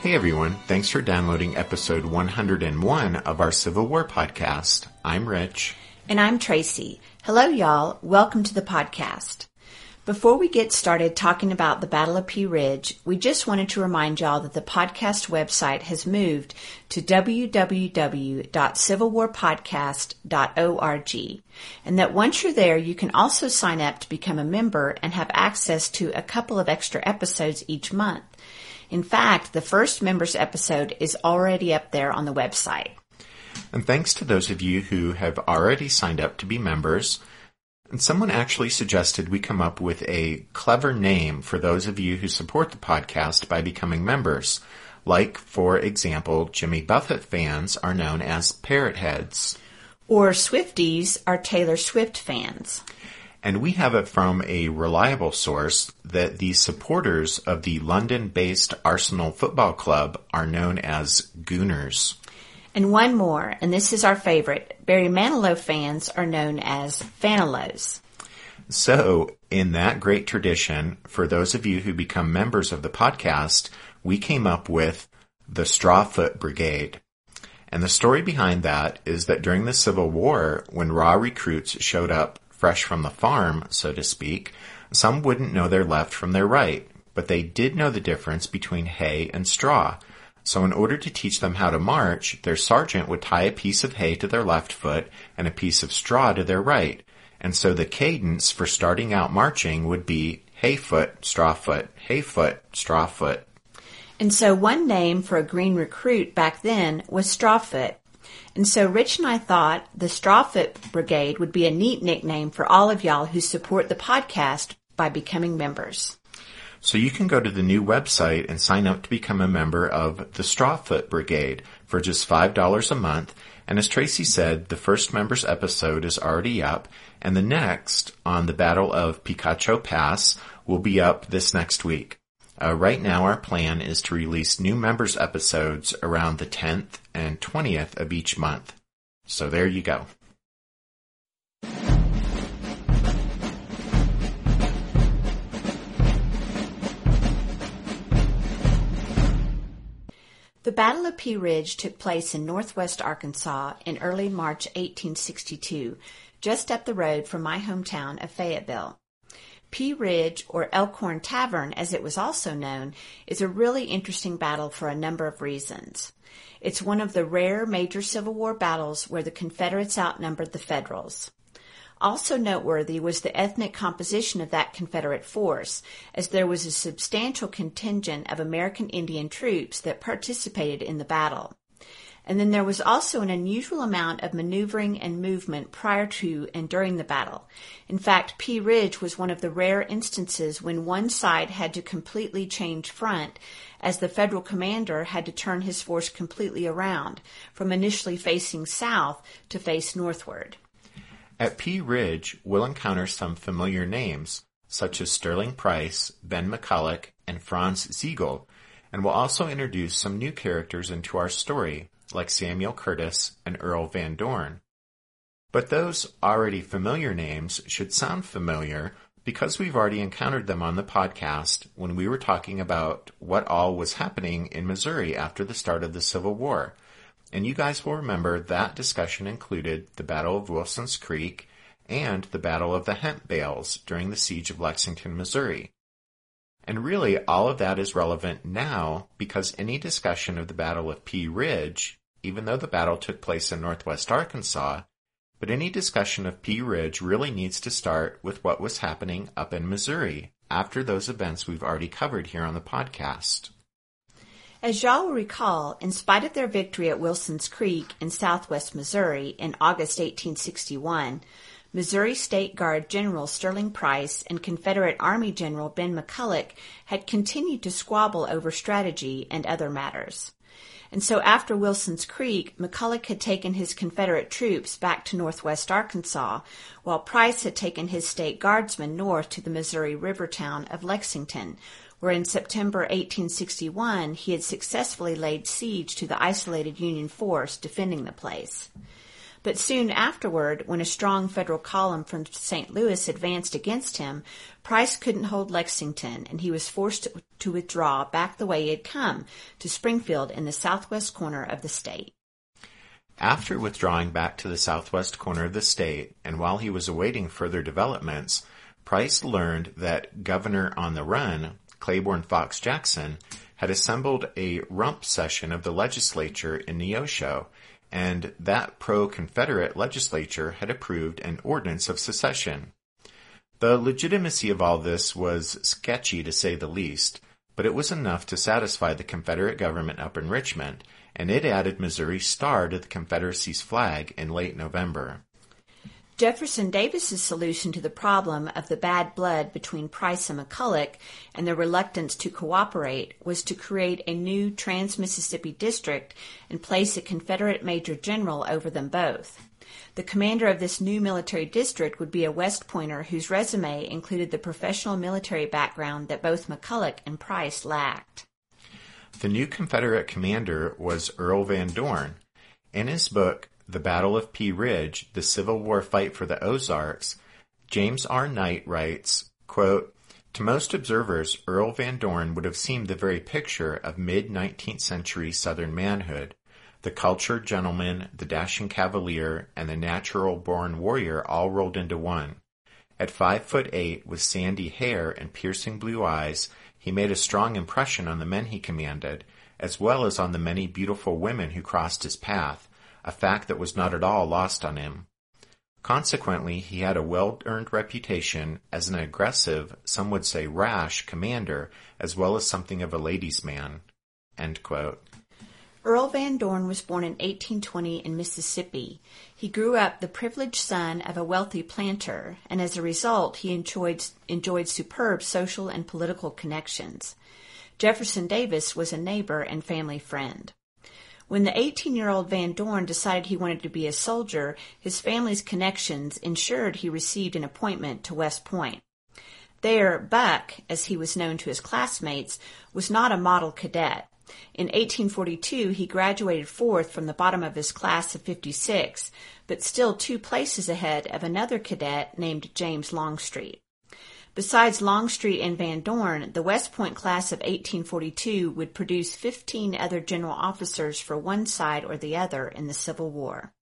Hey everyone, thanks for downloading episode 101 of our Civil War podcast. I'm Rich. And I'm Tracy. Hello y'all, welcome to the podcast. Before we get started talking about the Battle of Pea Ridge, we just wanted to remind y'all that the podcast website has moved to www.civilwarpodcast.org and that once you're there, you can also sign up to become a member and have access to a couple of extra episodes each month. In fact, the first members episode is already up there on the website. And thanks to those of you who have already signed up to be members. And someone actually suggested we come up with a clever name for those of you who support the podcast by becoming members. Like, for example, Jimmy Buffett fans are known as parrot heads. Or Swifties are Taylor Swift fans. And we have it from a reliable source that the supporters of the London-based Arsenal Football Club are known as Gooners. And one more, and this is our favorite. Barry Manilow fans are known as Fanilows. So, in that great tradition, for those of you who become members of the podcast, we came up with the Strawfoot Brigade. And the story behind that is that during the Civil War, when raw recruits showed up fresh from the farm, so to speak, some wouldn't know their left from their right, but they did know the difference between hay and straw. So in order to teach them how to march, their sergeant would tie a piece of hay to their left foot and a piece of straw to their right. And so the cadence for starting out marching would be hay foot, straw foot, hay foot, straw foot. And so one name for a green recruit back then was strawfoot. And so Rich and I thought the Strawfoot Brigade would be a neat nickname for all of y'all who support the podcast by becoming members. So you can go to the new website and sign up to become a member of the Strawfoot Brigade for just $5 a month. And as Tracy said, the first members episode is already up and the next on the Battle of Picacho Pass will be up this next week. Uh, right now, our plan is to release new members episodes around the 10th and 20th of each month. So there you go. The Battle of Pea Ridge took place in northwest Arkansas in early March 1862, just up the road from my hometown of Fayetteville. Pea Ridge, or Elkhorn Tavern as it was also known, is a really interesting battle for a number of reasons. It's one of the rare major Civil War battles where the Confederates outnumbered the Federals. Also noteworthy was the ethnic composition of that Confederate force, as there was a substantial contingent of American Indian troops that participated in the battle. And then there was also an unusual amount of maneuvering and movement prior to and during the battle. In fact, Pea Ridge was one of the rare instances when one side had to completely change front as the federal commander had to turn his force completely around from initially facing south to face northward. At Pea Ridge, we'll encounter some familiar names, such as Sterling Price, Ben McCulloch, and Franz Sigel, and we'll also introduce some new characters into our story, like Samuel Curtis and Earl Van Dorn. But those already familiar names should sound familiar because we've already encountered them on the podcast when we were talking about what all was happening in Missouri after the start of the Civil War. And you guys will remember that discussion included the Battle of Wilson's Creek and the Battle of the Hemp Bales during the Siege of Lexington, Missouri. And really, all of that is relevant now because any discussion of the Battle of Pea Ridge, even though the battle took place in northwest Arkansas, but any discussion of Pea Ridge really needs to start with what was happening up in Missouri after those events we've already covered here on the podcast. As y'all will recall, in spite of their victory at Wilson's Creek in southwest Missouri in August 1861, Missouri State Guard General Sterling Price and Confederate Army General Ben McCulloch had continued to squabble over strategy and other matters. And so after Wilson's Creek, McCulloch had taken his Confederate troops back to northwest Arkansas, while Price had taken his state guardsmen north to the Missouri River town of Lexington, where in September 1861 he had successfully laid siege to the isolated Union force defending the place. But soon afterward, when a strong federal column from St. Louis advanced against him, Price couldn't hold Lexington and he was forced to withdraw back the way he had come to Springfield in the southwest corner of the state. After withdrawing back to the southwest corner of the state, and while he was awaiting further developments, Price learned that Governor on the Run, Claiborne Fox Jackson, had assembled a rump session of the legislature in Neosho, and that pro-Confederate legislature had approved an ordinance of secession. The legitimacy of all this was sketchy to say the least, but it was enough to satisfy the Confederate government up in Richmond, and it added Missouri's star to the Confederacy's flag in late November. Jefferson Davis's solution to the problem of the bad blood between Price and McCulloch and their reluctance to cooperate was to create a new Trans-Mississippi district and place a Confederate major general over them both. The commander of this new military district would be a West Pointer whose resume included the professional military background that both McCulloch and Price lacked. The new Confederate commander was Earl Van Dorn. In his book, the Battle of Pea Ridge, the Civil War Fight for the Ozarks, James R. Knight writes, quote, To most observers, Earl Van Dorn would have seemed the very picture of mid-19th century Southern manhood. The cultured gentleman, the dashing cavalier, and the natural-born warrior all rolled into one. At five foot eight, with sandy hair and piercing blue eyes, he made a strong impression on the men he commanded, as well as on the many beautiful women who crossed his path, a fact that was not at all lost on him. Consequently, he had a well-earned reputation as an aggressive, some would say rash, commander, as well as something of a ladies' man. Earl Van Dorn was born in 1820 in Mississippi. He grew up the privileged son of a wealthy planter, and as a result, he enjoyed, enjoyed superb social and political connections. Jefferson Davis was a neighbor and family friend. When the 18 year old Van Dorn decided he wanted to be a soldier, his family's connections ensured he received an appointment to West Point. There, Buck, as he was known to his classmates, was not a model cadet. In 1842, he graduated fourth from the bottom of his class of 56, but still two places ahead of another cadet named James Longstreet. Besides Longstreet and Van Dorn, the West Point class of 1842 would produce 15 other general officers for one side or the other in the Civil War.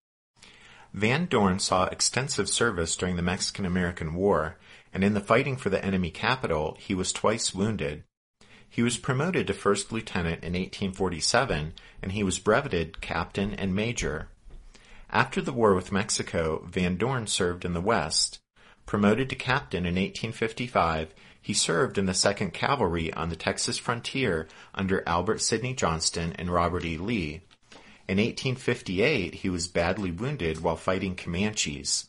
Van Dorn saw extensive service during the Mexican-American War, and in the fighting for the enemy capital, he was twice wounded. He was promoted to first lieutenant in 1847, and he was breveted captain and major. After the war with Mexico, Van Dorn served in the West. Promoted to captain in 1855, he served in the 2nd Cavalry on the Texas frontier under Albert Sidney Johnston and Robert E. Lee. In 1858, he was badly wounded while fighting Comanches.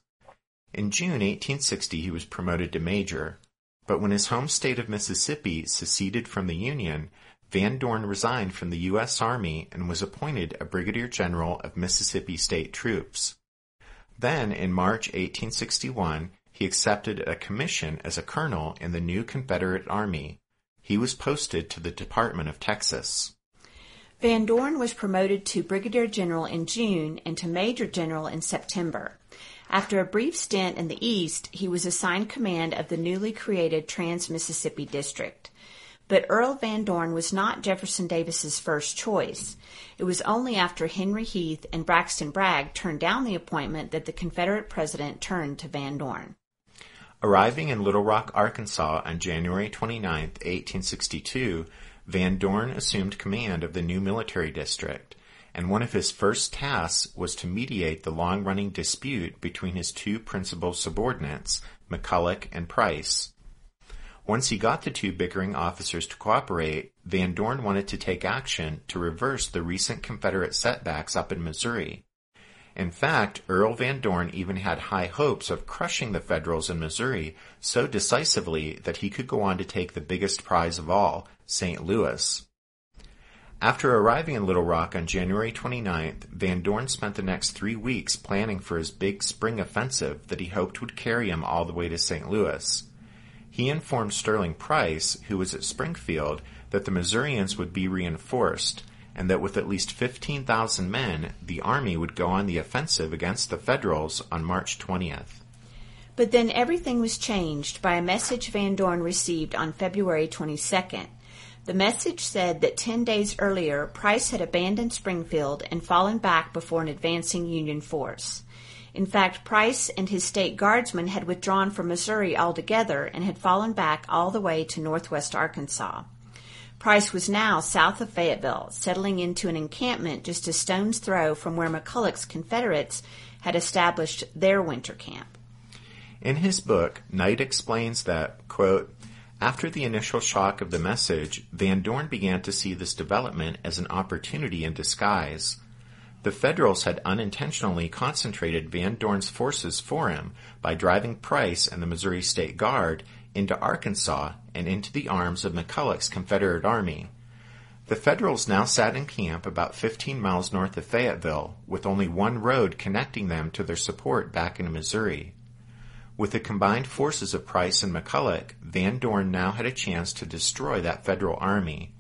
In June 1860, he was promoted to major. But when his home state of Mississippi seceded from the Union, Van Dorn resigned from the U.S. Army and was appointed a brigadier general of Mississippi State Troops. Then, in March 1861, he accepted a commission as a colonel in the new Confederate Army. He was posted to the Department of Texas. Van Dorn was promoted to brigadier general in June and to major general in September. After a brief stint in the East, he was assigned command of the newly created Trans-Mississippi District. But Earl Van Dorn was not Jefferson Davis's first choice. It was only after Henry Heth and Braxton Bragg turned down the appointment that the Confederate president turned to Van Dorn. Arriving in Little Rock, Arkansas on January 29, 1862, Van Dorn assumed command of the new military district, and one of his first tasks was to mediate the long-running dispute between his two principal subordinates, McCulloch and Price. Once he got the two bickering officers to cooperate, Van Dorn wanted to take action to reverse the recent Confederate setbacks up in Missouri. In fact, Earl Van Dorn even had high hopes of crushing the Federals in Missouri so decisively that he could go on to take the biggest prize of all, St. Louis. After arriving in Little Rock on January 29th, Van Dorn spent the next three weeks planning for his big spring offensive that he hoped would carry him all the way to St. Louis. He informed Sterling Price, who was at Springfield, that the Missourians would be reinforced, and that with at least 15,000 men, the army would go on the offensive against the Federals on March 20th. But then everything was changed by a message Van Dorn received on February 22nd. The message said that 10 days earlier, Price had abandoned Springfield and fallen back before an advancing Union force. In fact, Price and his state guardsmen had withdrawn from Missouri altogether and had fallen back all the way to northwest Arkansas. Price was now south of Fayetteville, settling into an encampment just a stone's throw from where McCulloch's Confederates had established their winter camp. In his book, Knight explains that, quote, after the initial shock of the message, Van Dorn began to see this development as an opportunity in disguise. The Federals had unintentionally concentrated Van Dorn's forces for him by driving Price and the Missouri State Guard into Arkansas and into the arms of McCulloch's Confederate Army. The Federals now sat in camp about 15 miles north of Fayetteville, with only one road connecting them to their support back in Missouri. With the combined forces of Price and McCulloch, Van Dorn now had a chance to destroy that Federal army.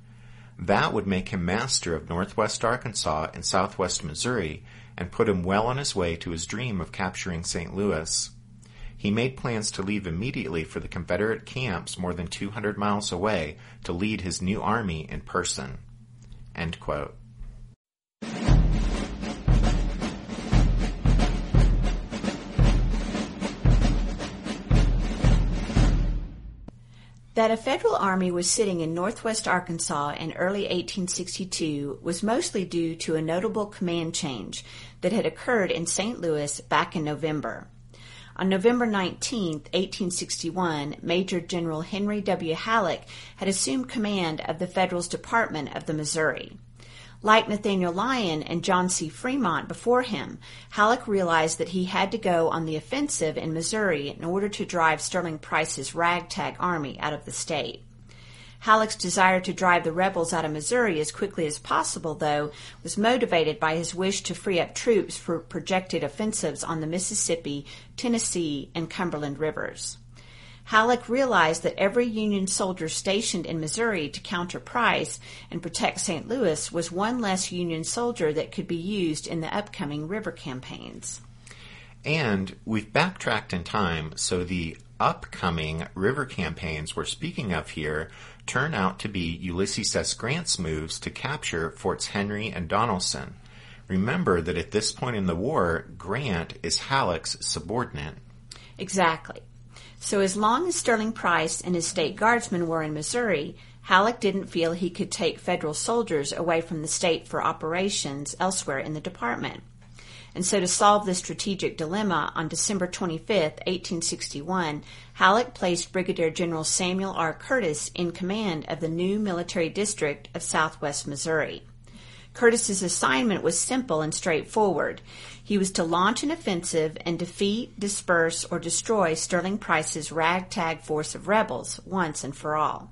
That would make him master of northwest Arkansas and southwest Missouri and put him well on his way to his dream of capturing St. Louis. He made plans to leave immediately for the Confederate camps more than 200 miles away to lead his new army in person. That a federal army was sitting in northwest Arkansas in early 1862 was mostly due to a notable command change that had occurred in St. Louis back in November. On November 19, 1861, Major General Henry W. Halleck had assumed command of the Federal's Department of the Missouri. Like Nathaniel Lyon and John C. Fremont before him, Halleck realized that he had to go on the offensive in Missouri in order to drive Sterling Price's ragtag army out of the state. Halleck's desire to drive the rebels out of Missouri as quickly as possible, though, was motivated by his wish to free up troops for projected offensives on the Mississippi, Tennessee, and Cumberland rivers. Halleck realized that every Union soldier stationed in Missouri to counter Price and protect St. Louis was one less Union soldier that could be used in the upcoming river campaigns. And we've backtracked in time, so the upcoming river campaigns we're speaking of here turn out to be Ulysses S. Grant's moves to capture Forts Henry and Donelson. Remember that at this point in the war, Grant is Halleck's subordinate. Exactly. So as long as Sterling Price and his state guardsmen were in Missouri, Halleck didn't feel he could take federal soldiers away from the state for operations elsewhere in the department. And so to solve this strategic dilemma, on December 25, 1861, Halleck placed Brigadier General Samuel R. Curtis in command of the new military district of southwest Missouri. Curtis's assignment was simple and straightforward. He was to launch an offensive and defeat, disperse, or destroy Sterling Price's ragtag force of rebels once and for all.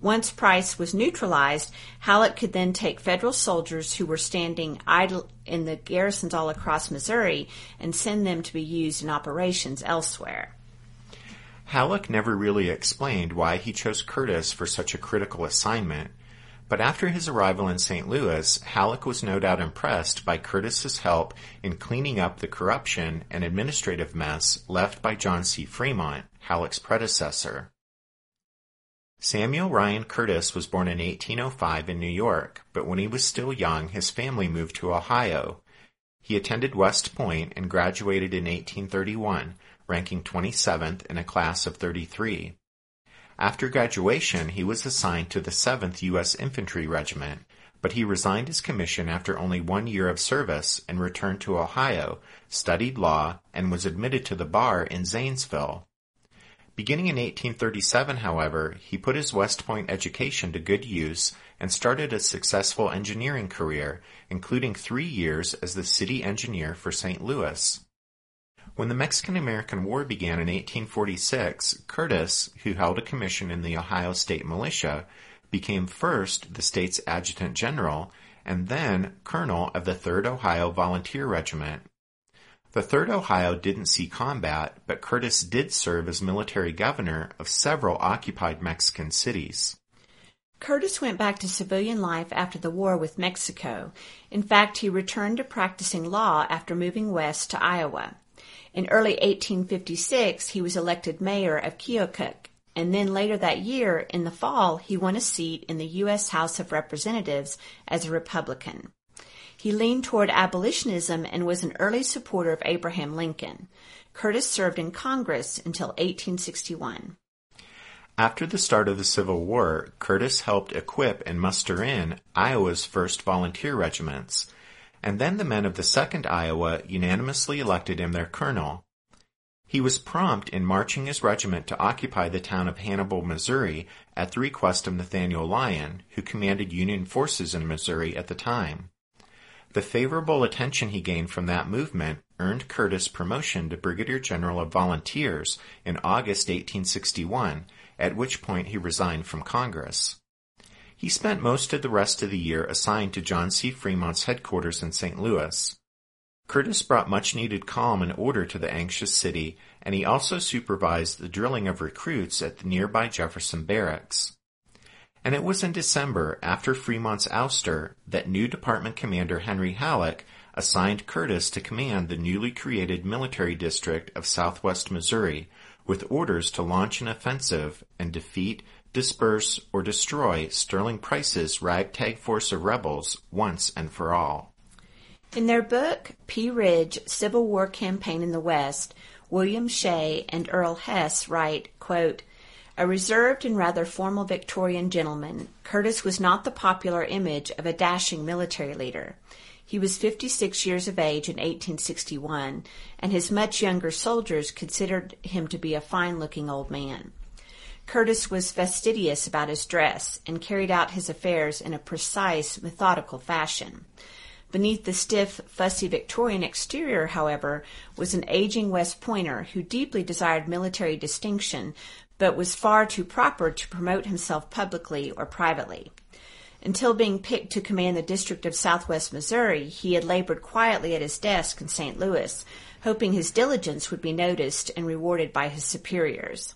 Once Price was neutralized, Halleck could then take federal soldiers who were standing idle in the garrisons all across Missouri and send them to be used in operations elsewhere. Halleck never really explained why he chose Curtis for such a critical assignment, but after his arrival in St. Louis, Halleck was no doubt impressed by Curtis's help in cleaning up the corruption and administrative mess left by John C. Fremont, Halleck's predecessor. Samuel Ryan Curtis was born in 1805 in New York, but when he was still young, his family moved to Ohio. He attended West Point and graduated in 1831, ranking 27th in a class of 33. After graduation, he was assigned to the 7th U.S. Infantry Regiment, but he resigned his commission after only one year of service and returned to Ohio, studied law, and was admitted to the bar in Zanesville. Beginning in 1837, however, he put his West Point education to good use and started a successful engineering career, including three years as the city engineer for St. Louis. When the Mexican-American War began in 1846, Curtis, who held a commission in the Ohio State Militia, became first the state's adjutant general and then colonel of the 3rd Ohio Volunteer Regiment. The 3rd Ohio didn't see combat, but Curtis did serve as military governor of several occupied Mexican cities. Curtis went back to civilian life after the war with Mexico. In fact, he returned to practicing law after moving west to Iowa. In early 1856, he was elected mayor of Keokuk and then later that year, in the fall, he won a seat in the U.S. House of Representatives as a Republican. He leaned toward abolitionism and was an early supporter of Abraham Lincoln. Curtis served in Congress until 1861. After the start of the Civil War, Curtis helped equip and muster in Iowa's first volunteer regiments, and then the men of the 2nd Iowa unanimously elected him their colonel. He was prompt in marching his regiment to occupy the town of Hannibal, Missouri, at the request of Nathaniel Lyon, who commanded Union forces in Missouri at the time. The favorable attention he gained from that movement earned Curtis promotion to Brigadier General of Volunteers in August 1861, at which point he resigned from Congress. He spent most of the rest of the year assigned to John C. Fremont's headquarters in St. Louis, Curtis brought much needed calm and order to the anxious city, and he also supervised the drilling of recruits at the nearby Jefferson Barracks. And it was in December, after Fremont's ouster, that new department commander Henry Halleck assigned Curtis to command the newly created military district of southwest Missouri, with orders to launch an offensive and defeat, disperse, or destroy Sterling Price's ragtag force of rebels once and for all. In their book, Pea Ridge, Civil War Campaign in the West, William Shea and Earl Hess write, quote, a reserved and rather formal Victorian gentleman, Curtis was not the popular image of a dashing military leader. He was 56 years of age in 1861, and his much younger soldiers considered him to be a fine looking old man. Curtis was fastidious about his dress and carried out his affairs in a precise, methodical fashion. Beneath the stiff, fussy Victorian exterior, however, was an aging West Pointer who deeply desired military distinction, but was far too proper to promote himself publicly or privately. Until being picked to command the district of southwest Missouri, he had labored quietly at his desk in St. Louis, hoping his diligence would be noticed and rewarded by his superiors.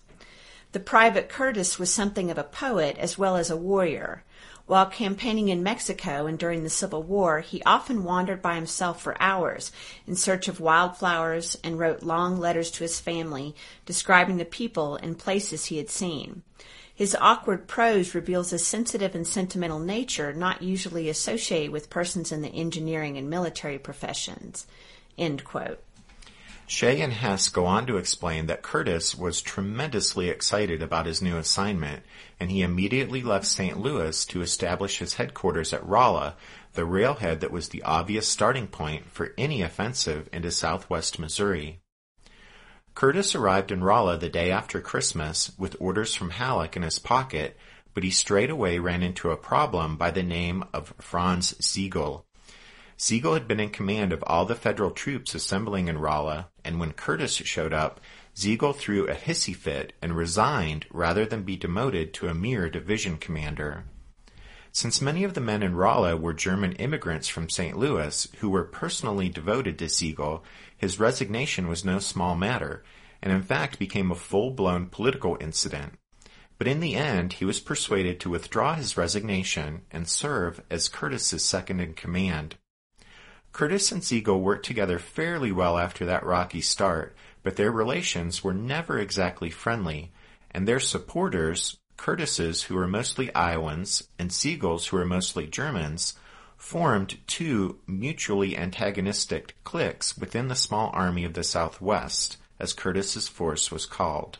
The private Curtis was something of a poet as well as a warrior. While campaigning in Mexico and during the Civil War, he often wandered by himself for hours in search of wildflowers and wrote long letters to his family describing the people and places he had seen. His awkward prose reveals a sensitive and sentimental nature not usually associated with persons in the engineering and military professions. End quote. Shea and Hess go on to explain that Curtis was tremendously excited about his new assignment, and he immediately left St. Louis to establish his headquarters at Rolla, the railhead that was the obvious starting point for any offensive into southwest Missouri. Curtis arrived in Rolla the day after Christmas with orders from Halleck in his pocket, but he straightway ran into a problem by the name of Franz Sigel. Sigel had been in command of all the federal troops assembling in Rolla, and when Curtis showed up, Sigel threw a hissy fit and resigned rather than be demoted to a mere division commander. Since many of the men in Rolla were German immigrants from St. Louis who were personally devoted to Sigel, his resignation was no small matter, and in fact became a full-blown political incident. But in the end, he was persuaded to withdraw his resignation and serve as Curtis's second in command. Curtis and Sigel worked together fairly well after that rocky start, but their relations were never exactly friendly, and their supporters, Curtis's who were mostly Iowans and Sigel's who were mostly Germans, formed two mutually antagonistic cliques within the small army of the Southwest, as Curtis's force was called.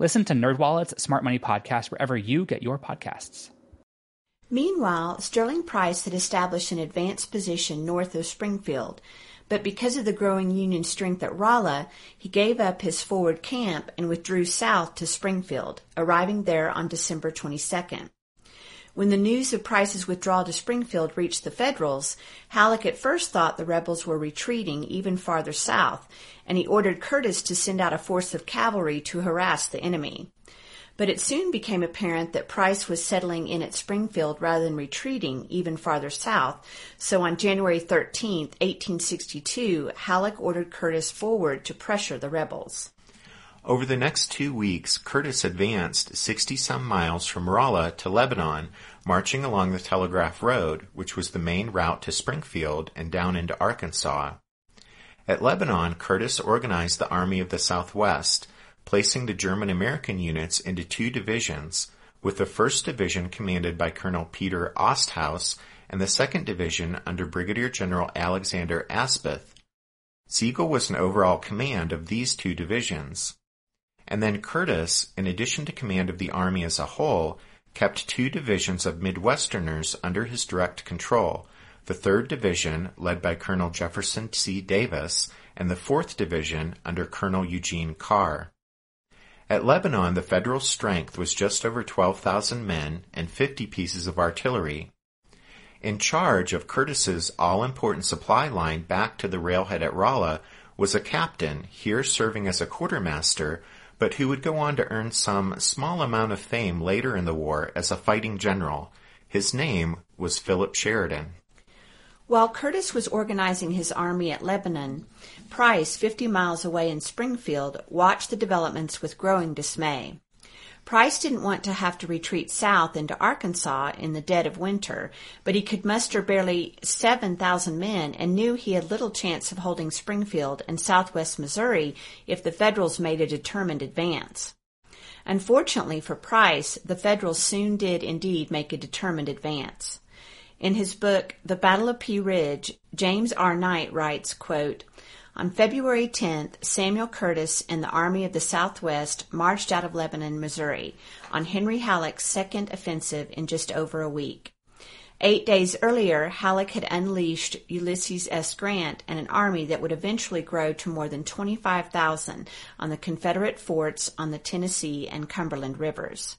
Listen to NerdWallet's Smart Money Podcast wherever you get your podcasts. Meanwhile, Sterling Price had established an advanced position north of Springfield, but because of the growing Union strength at Rolla, he gave up his forward camp and withdrew south to Springfield, arriving there on December 22nd. When the news of Price's withdrawal to Springfield reached the Federals, Halleck at first thought the rebels were retreating even farther south, and he ordered Curtis to send out a force of cavalry to harass the enemy. But it soon became apparent that Price was settling in at Springfield rather than retreating even farther south. So on January 13, 1862, Halleck ordered Curtis forward to pressure the rebels. Over the next two weeks, Curtis advanced 60 some miles from Rolla to Lebanon, marching along the Telegraph Road, which was the main route to Springfield and down into Arkansas. At Lebanon, Curtis organized the Army of the Southwest, placing the German American units into two divisions, with the 1st Division commanded by Colonel Peter Osterhaus and the 2nd Division under Brigadier General Alexander Asboth. Sigel was in overall command of these two divisions. And then Curtis, in addition to command of the army as a whole, kept two divisions of Midwesterners under his direct control, the 3rd Division, led by Colonel Jefferson C. Davis, and the 4th Division under Colonel Eugene Carr. At Lebanon, the Federal strength was just over 12,000 men and 50 pieces of artillery. In charge of Curtis's all-important supply line back to the railhead at Rolla was a captain, here serving as a quartermaster, but who would go on to earn some small amount of fame later in the war as a fighting general. His name was Philip Sheridan. While Curtis was organizing his army at Lebanon, Price, 50 miles away in Springfield, watched the developments with growing dismay. Price didn't want to have to retreat south into Arkansas in the dead of winter, but he could muster barely 7,000 men and knew he had little chance of holding Springfield and southwest Missouri if the Federals made a determined advance. Unfortunately for Price, the Federals soon did indeed make a determined advance. In his book, The Battle of Pea Ridge, James R. Knight writes, quote, on February 10th, Samuel Curtis and the Army of the Southwest marched out of Lebanon, Missouri, on Henry Halleck's second offensive in just over a week. Eight days earlier, Halleck had unleashed Ulysses S. Grant and an army that would eventually grow to more than 25,000 on the Confederate forts on the Tennessee and Cumberland rivers.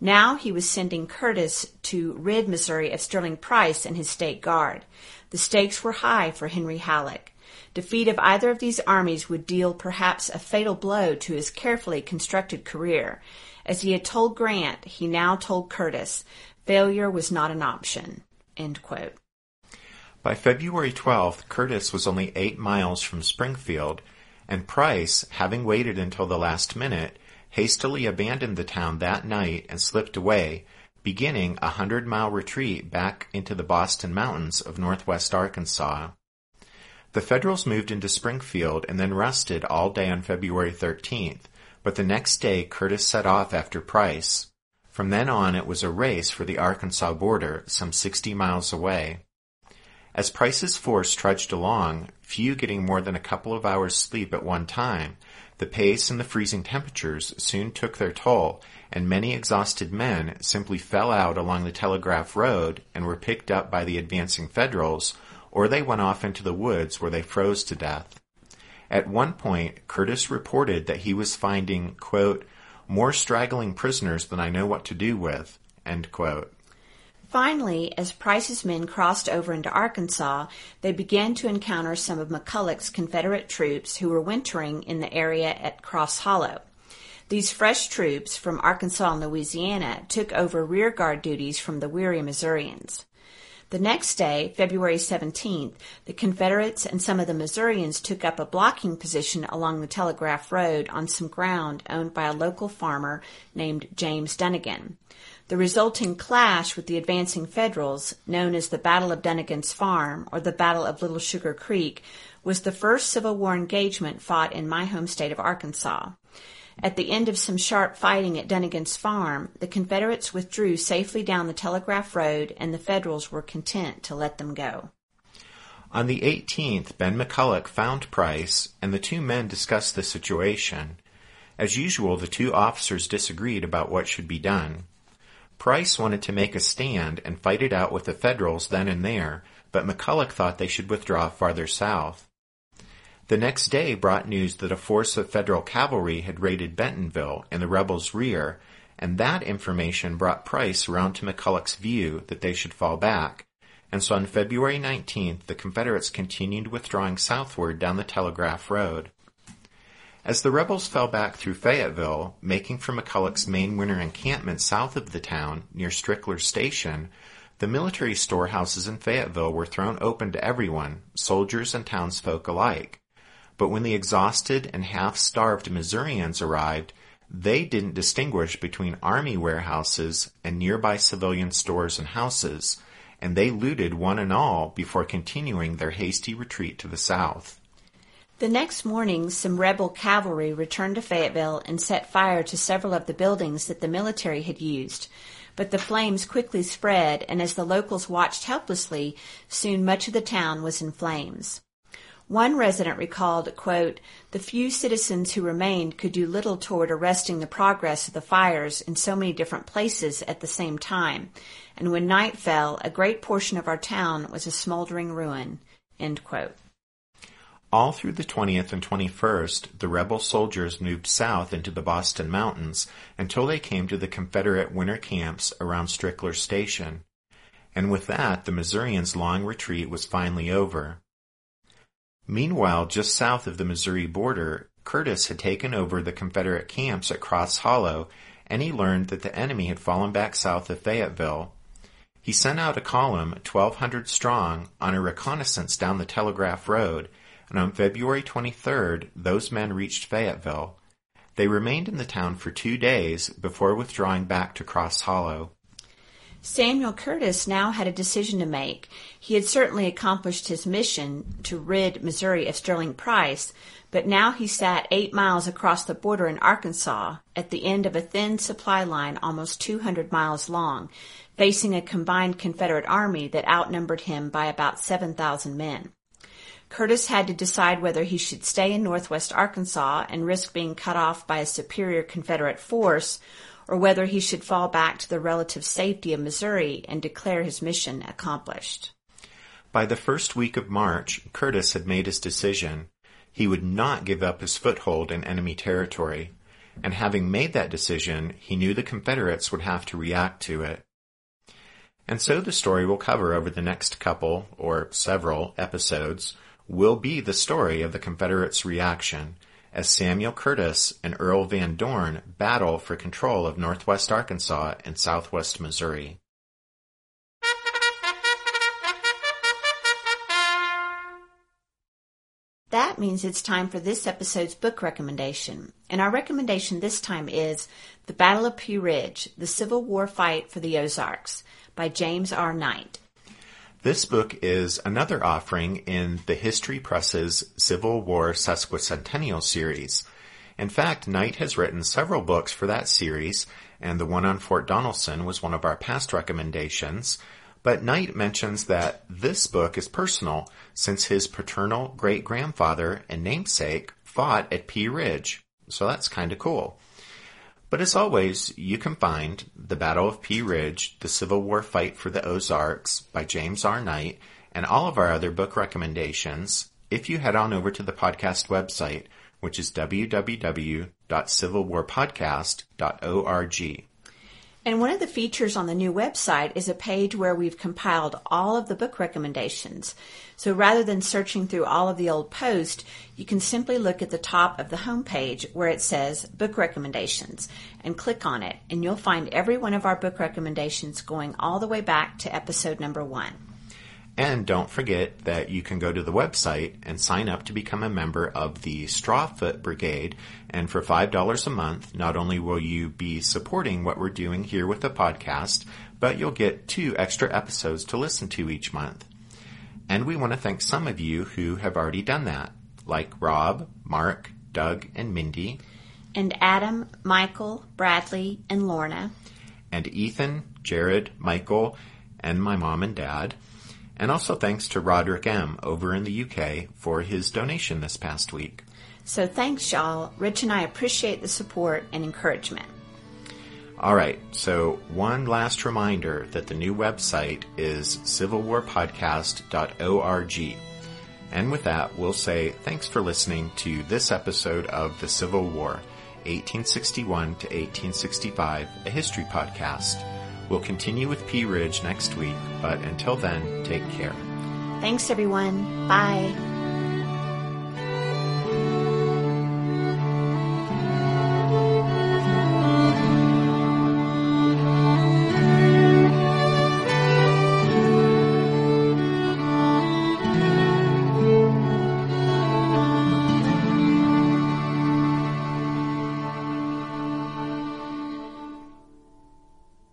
Now he was sending Curtis to rid Missouri of Sterling Price and his state guard. The stakes were high for Henry Halleck. Defeat of either of these armies would deal perhaps a fatal blow to his carefully constructed career. As he had told Grant, he now told Curtis, failure was not an option. By February 12th, Curtis was only eight miles from Springfield, and Price, having waited until the last minute, hastily abandoned the town that night and slipped away, beginning a hundred mile retreat back into the Boston Mountains of northwest Arkansas. The Federals moved into Springfield and then rested all day on February 13th, but the next day Curtis set off after Price. From then on it was a race for the Arkansas border, some 60 miles away. As Price's force trudged along, few getting more than a couple of hours sleep at one time, the pace and the freezing temperatures soon took their toll, and many exhausted men simply fell out along the Telegraph Road and were picked up by the advancing Federals, or they went off into the woods where they froze to death. At one point, Curtis reported that he was finding, quote, more straggling prisoners than I know what to do with, end quote. Finally, as Price's men crossed over into Arkansas, they began to encounter some of McCulloch's Confederate troops who were wintering in the area at Cross Hollow. These fresh troops from Arkansas and Louisiana took over rearguard duties from the weary Missourians. The next day, February 17th, the Confederates and some of the Missourians took up a blocking position along the Telegraph Road on some ground owned by a local farmer named James Dunnigan. The resulting clash with the advancing Federals, known as the Battle of Dunnigan's Farm or the Battle of Little Sugar Creek, was the first Civil War engagement fought in my home state of Arkansas. At the end of some sharp fighting at Dunnigan's farm, the Confederates withdrew safely down the Telegraph Road and the Federals were content to let them go. On the 18th, Ben McCulloch found Price, and the two men discussed the situation. As usual, the two officers disagreed about what should be done. Price wanted to make a stand and fight it out with the Federals then and there, but McCulloch thought they should withdraw farther south. The next day brought news that a force of Federal cavalry had raided Bentonville in the rebels' rear, and that information brought Price around to McCulloch's view that they should fall back. And so on February 19th, the Confederates continued withdrawing southward down the Telegraph Road. As the rebels fell back through Fayetteville, making for McCulloch's main winter encampment south of the town, near Strickler's Station, the military storehouses in Fayetteville were thrown open to everyone, soldiers and townsfolk alike. But when the exhausted and half-starved Missourians arrived, they didn't distinguish between army warehouses and nearby civilian stores and houses, and they looted one and all before continuing their hasty retreat to the south. The next morning, some rebel cavalry returned to Fayetteville and set fire to several of the buildings that the military had used. But the flames quickly spread, and as the locals watched helplessly, soon much of the town was in flames. One resident recalled, quote, the few citizens who remained could do little toward arresting the progress of the fires in so many different places at the same time, and when night fell, a great portion of our town was a smoldering ruin. End quote. All through the 20th and 21st, the rebel soldiers moved south into the Boston Mountains until they came to the Confederate winter camps around Strickler Station. And with that, the Missourians' long retreat was finally over. Meanwhile, just south of the Missouri border, Curtis had taken over the Confederate camps at Cross Hollow, and he learned that the enemy had fallen back south of Fayetteville. He sent out a column, 1,200 strong, on a reconnaissance down the Telegraph Road, and on February 23rd, those men reached Fayetteville. They remained in the town for two days before withdrawing back to Cross Hollow. Samuel Curtis now had a decision to make. He had certainly accomplished his mission to rid Missouri of Sterling Price, but now he sat eight miles across the border in Arkansas at the end of a thin supply line almost 200 miles long, facing a combined Confederate army that outnumbered him by about 7,000 men. Curtis had to decide whether he should stay in northwest Arkansas and risk being cut off by a superior Confederate force, or whether he should fall back to the relative safety of Missouri and declare his mission accomplished. By the first week of March, Curtis had made his decision. He would not give up his foothold in enemy territory, and having made that decision, he knew the Confederates would have to react to it. And so the story we'll cover over the next couple, or several, episodes will be the story of the Confederates' reaction as Samuel Curtis and Earl Van Dorn battle for control of northwest Arkansas and southwest Missouri. That means it's time for this episode's book recommendation. And our recommendation this time is The Battle of Pea Ridge, The Civil War Fight for the Ozarks by James R. Knight. This book is another offering in the History Press's Civil War Sesquicentennial series. In fact, Knight has written several books for that series, and the one on Fort Donelson was one of our past recommendations. But Knight mentions that this book is personal since his paternal great grandfather and namesake fought at Pea Ridge. So that's kind of cool. But as always, you can find The Battle of Pea Ridge, The Civil War Fight for the Ozarks by James R. Knight, and all of our other book recommendations if you head on over to the podcast website, which is www.civilwarpodcast.org. And one of the features on the new website is a page where we've compiled all of the book recommendations. So rather than searching through all of the old posts, you can simply look at the top of the homepage where it says book recommendations and click on it and you'll find every one of our book recommendations going all the way back to episode number one. And don't forget that you can go to the website and sign up to become a member of the Strawfoot Brigade. And for $5 a month, not only will you be supporting what we're doing here with the podcast, but you'll get two extra episodes to listen to each month. And we want to thank some of you who have already done that, like Rob, Mark, Doug, and Mindy, And Adam, Michael, Bradley, and Lorna. and Ethan, Jared, Michael, and my mom and dad. And also thanks to Roderick M. over in the UK for his donation this past week. So thanks, y'all. Rich and I appreciate the support and encouragement. All right, so one last reminder that the new website is civilwarpodcast.org. And with that, we'll say thanks for listening to this episode of The Civil War, 1861 to 1865, a history podcast. We'll continue with Pea Ridge next week, but until then, take care. Thanks, everyone. Bye.